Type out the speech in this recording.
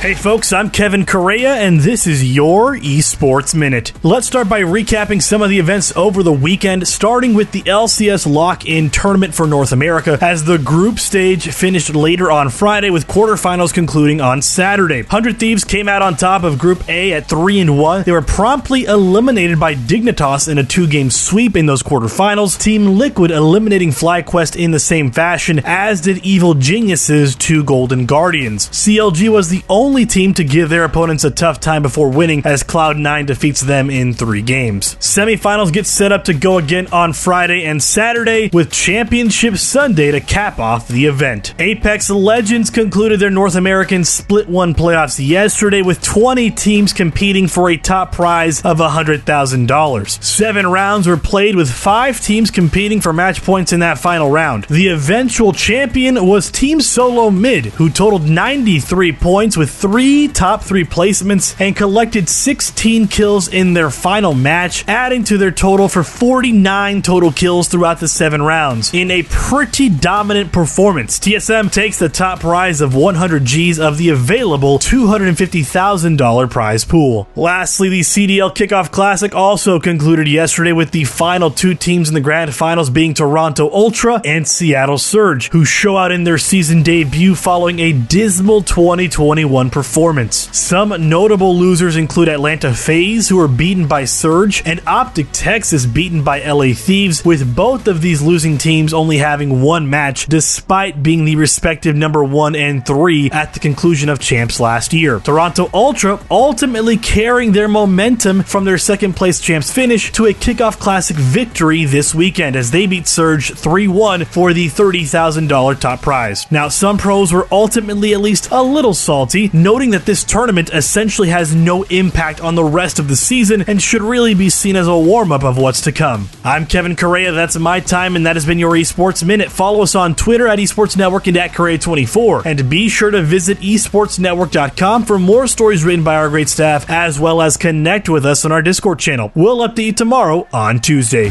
Hey folks, I'm Kevin Correa, and this is your Esports Minute. Let's start by recapping some of the events over the weekend, starting with the LCS Lock In tournament for North America, as the group stage finished later on Friday, with quarterfinals concluding on Saturday. 100 Thieves came out on top of Group A at 3 and 1. They were promptly eliminated by Dignitas in a two game sweep in those quarterfinals. Team Liquid eliminating FlyQuest in the same fashion, as did Evil Geniuses to Golden Guardians. CLG was the only only team to give their opponents a tough time before winning as Cloud9 defeats them in three games. Semifinals get set up to go again on Friday and Saturday with Championship Sunday to cap off the event. Apex Legends concluded their North American Split 1 playoffs yesterday with 20 teams competing for a top prize of $100,000. Seven rounds were played with five teams competing for match points in that final round. The eventual champion was Team Solo Mid, who totaled 93 points with three top three placements and collected 16 kills in their final match, adding to their total for 49 total kills throughout the seven rounds. In a pretty dominant performance, TSM takes the top prize of 100 Gs of the available $250,000 prize pool. Lastly, the CDL Kickoff Classic also concluded yesterday with the final two teams in the grand finals being Toronto Ultra and Seattle Surge, who show out in their season debut following a dismal 2021 performance. Some notable losers include Atlanta FaZe, who were beaten by Surge, and Optic Texas beaten by LA Thieves, with both of these losing teams only having one match, despite being the respective number one and three at the conclusion of champs last year. Toronto Ultra ultimately carrying their momentum from their second place champs finish to a kickoff classic victory this weekend as they beat Surge 3 1 for the $30,000 top prize. Now, some pros were ultimately at least a little salty, noting that this tournament essentially has no impact on the rest of the season and should really be seen as a warm up of what's to come. I'm Kevin Correa, that's my time, and that has been your Esports Minute. Follow us on Twitter at Esports Network and at Correa24, and be sure to visit esportsnetwork.com for more stories written by our great staff, as well as connect with us on our Discord channel. We'll update you tomorrow on Tuesday.